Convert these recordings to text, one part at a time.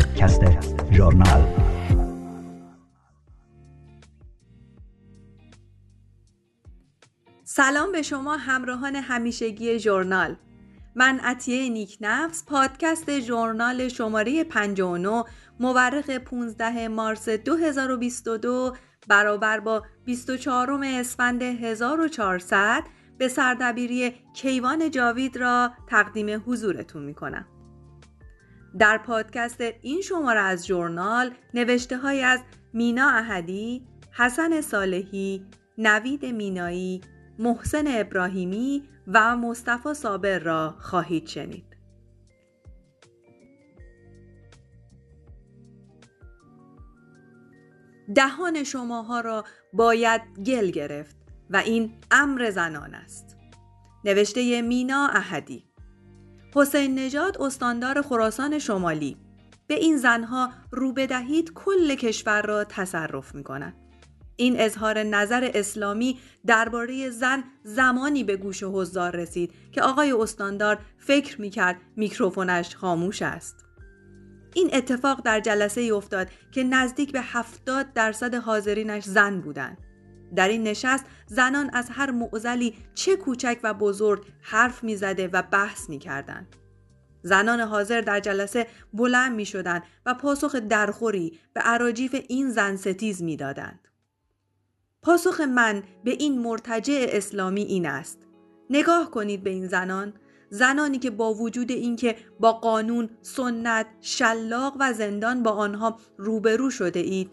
پادکست ژورنال سلام به شما همراهان همیشگی ژورنال من عطیه نیک نفس پادکست ژورنال شماره 59 مورخ 15 مارس 2022 برابر با 24 اسفند 1400 به سردبیری کیوان جاوید را تقدیم حضورتون می کنم. در پادکست این شماره از ژورنال نوشته های از مینا احدی، حسن صالحی، نوید مینایی، محسن ابراهیمی و مصطفی صابر را خواهید شنید. دهان شماها را باید گل گرفت و این امر زنان است. نوشته مینا احدی حسین نژاد استاندار خراسان شمالی به این زنها رو بدهید کل کشور را تصرف می کند. این اظهار نظر اسلامی درباره زن زمانی به گوش حضار رسید که آقای استاندار فکر می کرد میکروفونش خاموش است. این اتفاق در جلسه ای افتاد که نزدیک به هفتاد درصد حاضرینش زن بودند. در این نشست زنان از هر معزلی چه کوچک و بزرگ حرف می‌زده و بحث می‌کردند. زنان حاضر در جلسه بلند می شدند و پاسخ درخوری به عراجیف این زن ستیز می دادند. پاسخ من به این مرتجع اسلامی این است. نگاه کنید به این زنان زنانی که با وجود اینکه با قانون، سنت، شلاق و زندان با آنها روبرو شده اید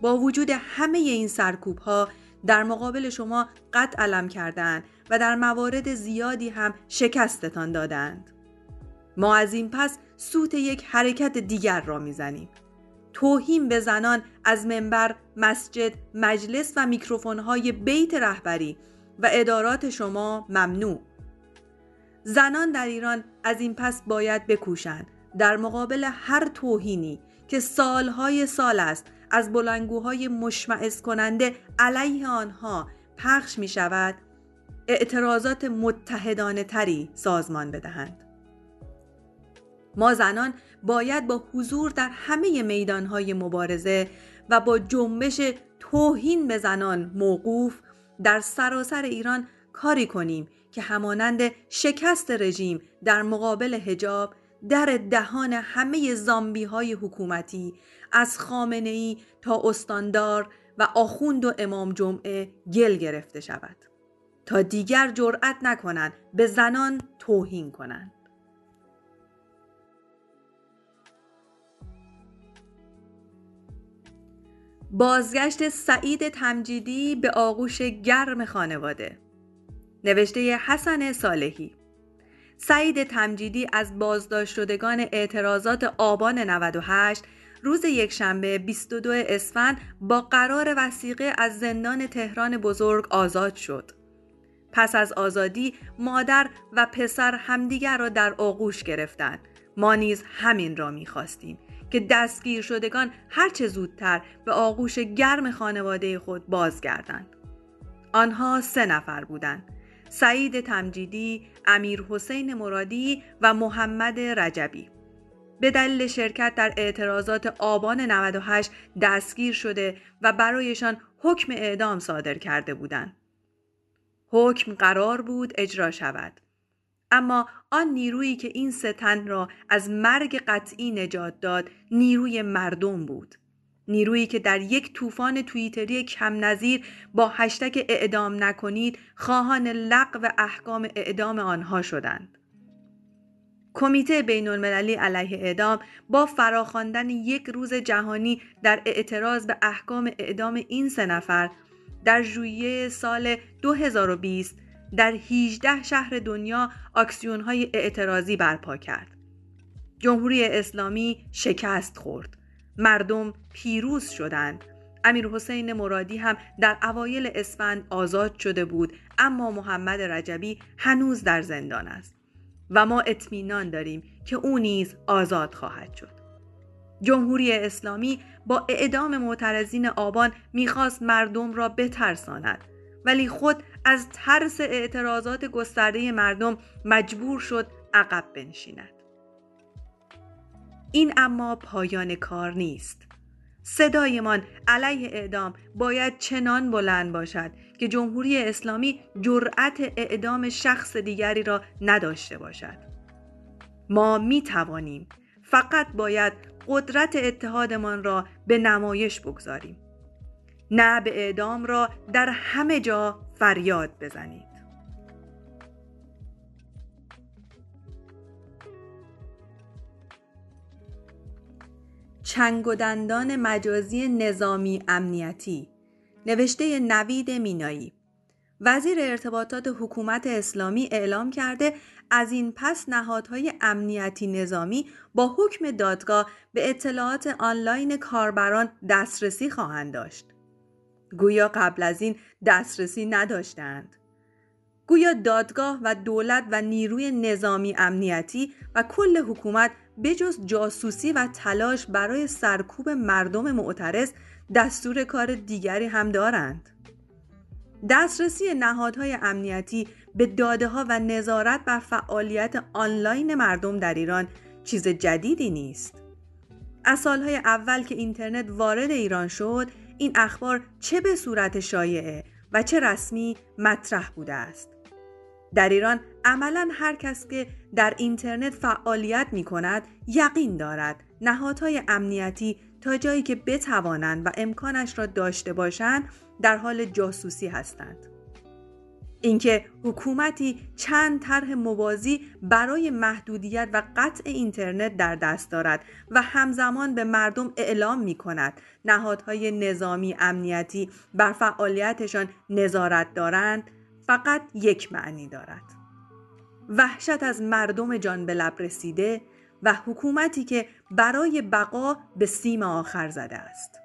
با وجود همه این سرکوب ها در مقابل شما قد علم کردند و در موارد زیادی هم شکستتان دادند. ما از این پس سوت یک حرکت دیگر را می‌زنیم. توهین به زنان از منبر، مسجد، مجلس و میکروفون‌های بیت رهبری و ادارات شما ممنوع. زنان در ایران از این پس باید بکوشند در مقابل هر توهینی که سالهای سال است از بلنگوهای مشمعز کننده علیه آنها پخش می شود اعتراضات متحدانه تری سازمان بدهند. ما زنان باید با حضور در همه میدانهای مبارزه و با جنبش توهین به زنان موقوف در سراسر ایران کاری کنیم که همانند شکست رژیم در مقابل هجاب در دهان همه زامبی های حکومتی از خامنه ای تا استاندار و آخوند و امام جمعه گل گرفته شود. تا دیگر جرأت نکنند به زنان توهین کنند. بازگشت سعید تمجیدی به آغوش گرم خانواده. نوشته حسن صالحی. سعید تمجیدی از بازداشت شدگان اعتراضات آبان 98 روز یکشنبه 22 اسفند با قرار وسیقه از زندان تهران بزرگ آزاد شد. پس از آزادی مادر و پسر همدیگر را در آغوش گرفتند. ما نیز همین را می‌خواستیم که دستگیر شدگان هرچه زودتر به آغوش گرم خانواده خود بازگردند. آنها سه نفر بودند. سعید تمجیدی، امیر حسین مرادی و محمد رجبی. به دلیل شرکت در اعتراضات آبان 98 دستگیر شده و برایشان حکم اعدام صادر کرده بودند. حکم قرار بود اجرا شود. اما آن نیرویی که این ستن را از مرگ قطعی نجات داد نیروی مردم بود. نیرویی که در یک طوفان توییتری کم نظیر با هشتگ اعدام نکنید خواهان لغو احکام اعدام آنها شدند. کمیته بین المللی علیه اعدام با فراخواندن یک روز جهانی در اعتراض به احکام اعدام این سه نفر در ژوئیه سال 2020 در 18 شهر دنیا آکسیون های اعتراضی برپا کرد. جمهوری اسلامی شکست خورد. مردم پیروز شدند. امیر حسین مرادی هم در اوایل اسفند آزاد شده بود اما محمد رجبی هنوز در زندان است. و ما اطمینان داریم که او نیز آزاد خواهد شد. جمهوری اسلامی با اعدام معترضین آبان می‌خواست مردم را بترساند ولی خود از ترس اعتراضات گسترده مردم مجبور شد عقب بنشیند. این اما پایان کار نیست صدایمان علیه اعدام باید چنان بلند باشد که جمهوری اسلامی جرأت اعدام شخص دیگری را نداشته باشد. ما می توانیم فقط باید قدرت اتحادمان را به نمایش بگذاریم. نه به اعدام را در همه جا فریاد بزنید. چنگ و دندان مجازی نظامی امنیتی نوشته نوید مینایی وزیر ارتباطات حکومت اسلامی اعلام کرده از این پس نهادهای امنیتی نظامی با حکم دادگاه به اطلاعات آنلاین کاربران دسترسی خواهند داشت. گویا قبل از این دسترسی نداشتند. گویا دادگاه و دولت و نیروی نظامی امنیتی و کل حکومت بجز جاسوسی و تلاش برای سرکوب مردم معترض دستور کار دیگری هم دارند. دسترسی نهادهای امنیتی به داده ها و نظارت بر فعالیت آنلاین مردم در ایران چیز جدیدی نیست. از سالهای اول که اینترنت وارد ایران شد این اخبار چه به صورت شایعه و چه رسمی مطرح بوده است. در ایران عملا هر کس که در اینترنت فعالیت می کند یقین دارد نهادهای امنیتی تا جایی که بتوانند و امکانش را داشته باشند در حال جاسوسی هستند. اینکه حکومتی چند طرح موازی برای محدودیت و قطع اینترنت در دست دارد و همزمان به مردم اعلام می کند نهادهای نظامی امنیتی بر فعالیتشان نظارت دارند فقط یک معنی دارد وحشت از مردم جان به لب رسیده و حکومتی که برای بقا به سیم آخر زده است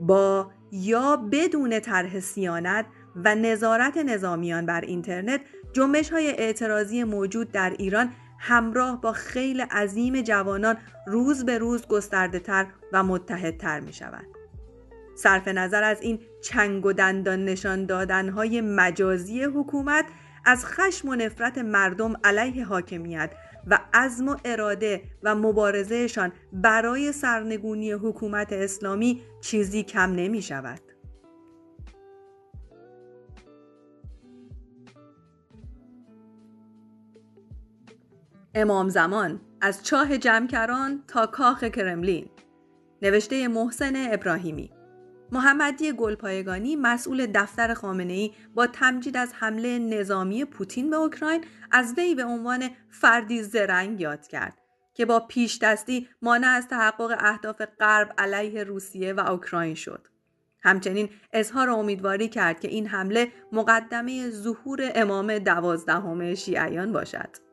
با یا بدون طرح سیانت و نظارت نظامیان بر اینترنت جنبش های اعتراضی موجود در ایران همراه با خیل عظیم جوانان روز به روز گسترده تر و متحدتر می شود. صرف نظر از این چنگ و دندان نشان دادنهای مجازی حکومت از خشم و نفرت مردم علیه حاکمیت و عزم و اراده و مبارزهشان برای سرنگونی حکومت اسلامی چیزی کم نمی شود. امام زمان از چاه جمکران تا کاخ کرملین نوشته محسن ابراهیمی محمدی گلپایگانی مسئول دفتر خامنه ای با تمجید از حمله نظامی پوتین به اوکراین از وی به عنوان فردی زرنگ یاد کرد که با پیش دستی مانع از تحقق اهداف غرب علیه روسیه و اوکراین شد. همچنین اظهار امیدواری کرد که این حمله مقدمه ظهور امام دوازدهم شیعیان باشد.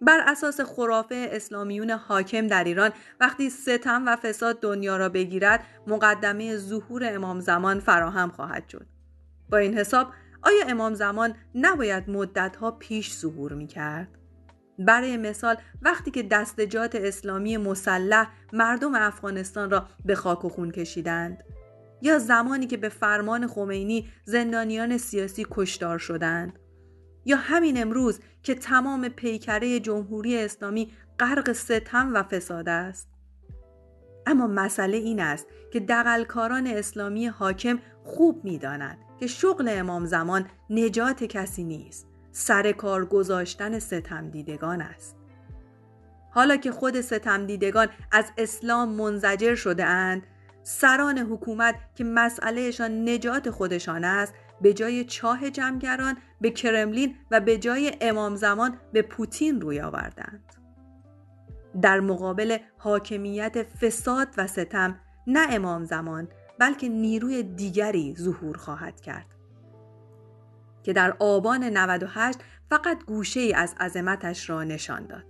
بر اساس خرافه اسلامیون حاکم در ایران وقتی ستم و فساد دنیا را بگیرد مقدمه ظهور امام زمان فراهم خواهد شد با این حساب آیا امام زمان نباید مدتها پیش ظهور می کرد؟ برای مثال وقتی که دستجات اسلامی مسلح مردم افغانستان را به خاک و خون کشیدند یا زمانی که به فرمان خمینی زندانیان سیاسی کشتار شدند یا همین امروز که تمام پیکره جمهوری اسلامی غرق ستم و فساد است. اما مسئله این است که دقلکاران اسلامی حاکم خوب می‌دانند که شغل امام زمان نجات کسی نیست. سر کار گذاشتن ستم دیدگان است. حالا که خود ستم دیدگان از اسلام منزجر شده اند سران حکومت که مسئلهشان نجات خودشان است به جای چاه جمگران به کرملین و به جای امام زمان به پوتین روی آوردند. در مقابل حاکمیت فساد و ستم نه امام زمان بلکه نیروی دیگری ظهور خواهد کرد که در آبان 98 فقط گوشه ای از عظمتش را نشان داد.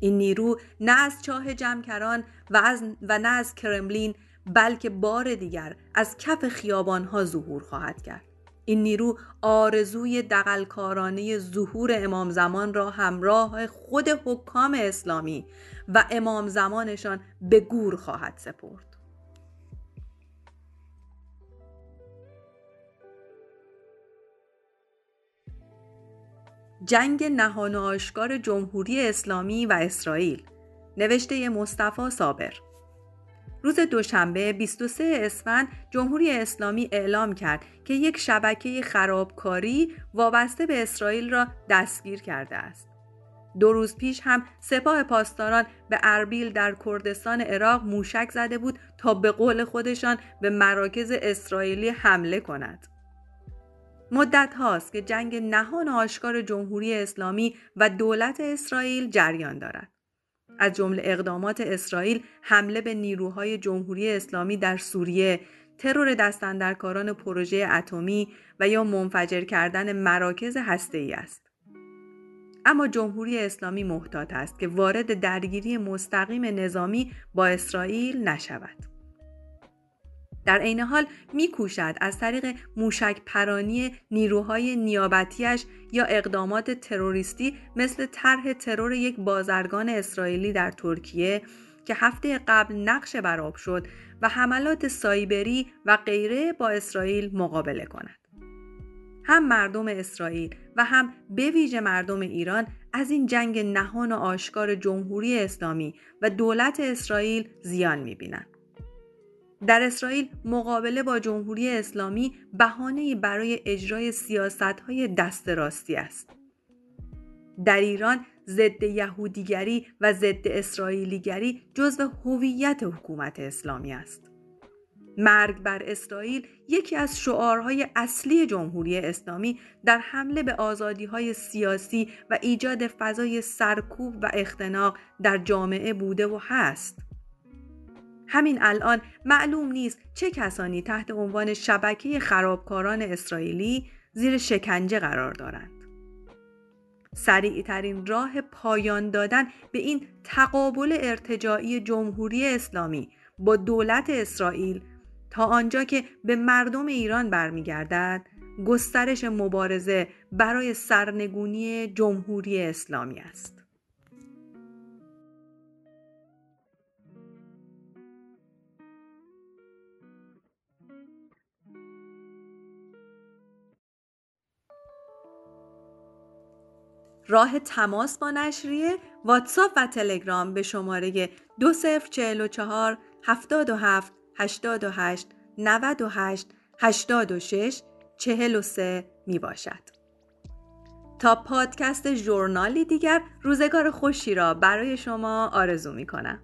این نیرو نه از چاه جمکران و, از و نه از کرملین بلکه بار دیگر از کف خیابانها ظهور خواهد کرد. این نیرو آرزوی دقلکارانه ظهور امام زمان را همراه خود حکام اسلامی و امام زمانشان به گور خواهد سپرد. جنگ نهان و آشکار جمهوری اسلامی و اسرائیل نوشته مصطفی صابر روز دوشنبه 23 اسفند جمهوری اسلامی اعلام کرد که یک شبکه خرابکاری وابسته به اسرائیل را دستگیر کرده است. دو روز پیش هم سپاه پاسداران به اربیل در کردستان عراق موشک زده بود تا به قول خودشان به مراکز اسرائیلی حمله کند. مدت هاست که جنگ نهان آشکار جمهوری اسلامی و دولت اسرائیل جریان دارد. از جمله اقدامات اسرائیل حمله به نیروهای جمهوری اسلامی در سوریه، ترور دستندرکاران پروژه اتمی و یا منفجر کردن مراکز ای است. اما جمهوری اسلامی محتاط است که وارد درگیری مستقیم نظامی با اسرائیل نشود. در عین حال میکوشد از طریق موشک پرانی نیروهای نیابتیش یا اقدامات تروریستی مثل طرح ترور یک بازرگان اسرائیلی در ترکیه که هفته قبل نقش براب شد و حملات سایبری و غیره با اسرائیل مقابله کند. هم مردم اسرائیل و هم به ویژه مردم ایران از این جنگ نهان و آشکار جمهوری اسلامی و دولت اسرائیل زیان می‌بینند. در اسرائیل مقابله با جمهوری اسلامی بهانه‌ای برای اجرای سیاست‌های دست راستی است. در ایران ضد یهودیگری و ضد اسرائیلیگری جزو هویت حکومت اسلامی است. مرگ بر اسرائیل یکی از شعارهای اصلی جمهوری اسلامی در حمله به آزادیهای سیاسی و ایجاد فضای سرکوب و اختناق در جامعه بوده و هست. همین الان معلوم نیست چه کسانی تحت عنوان شبکه خرابکاران اسرائیلی زیر شکنجه قرار دارند. سریع ترین راه پایان دادن به این تقابل ارتجاعی جمهوری اسلامی با دولت اسرائیل تا آنجا که به مردم ایران برمیگردد گسترش مبارزه برای سرنگونی جمهوری اسلامی است. راه تماس با نشریه واتساپ و تلگرام به شماره 2044 77 88 98 86 43 می باشد. تا پادکست ژورنالی دیگر روزگار خوشی را برای شما آرزو می کنم.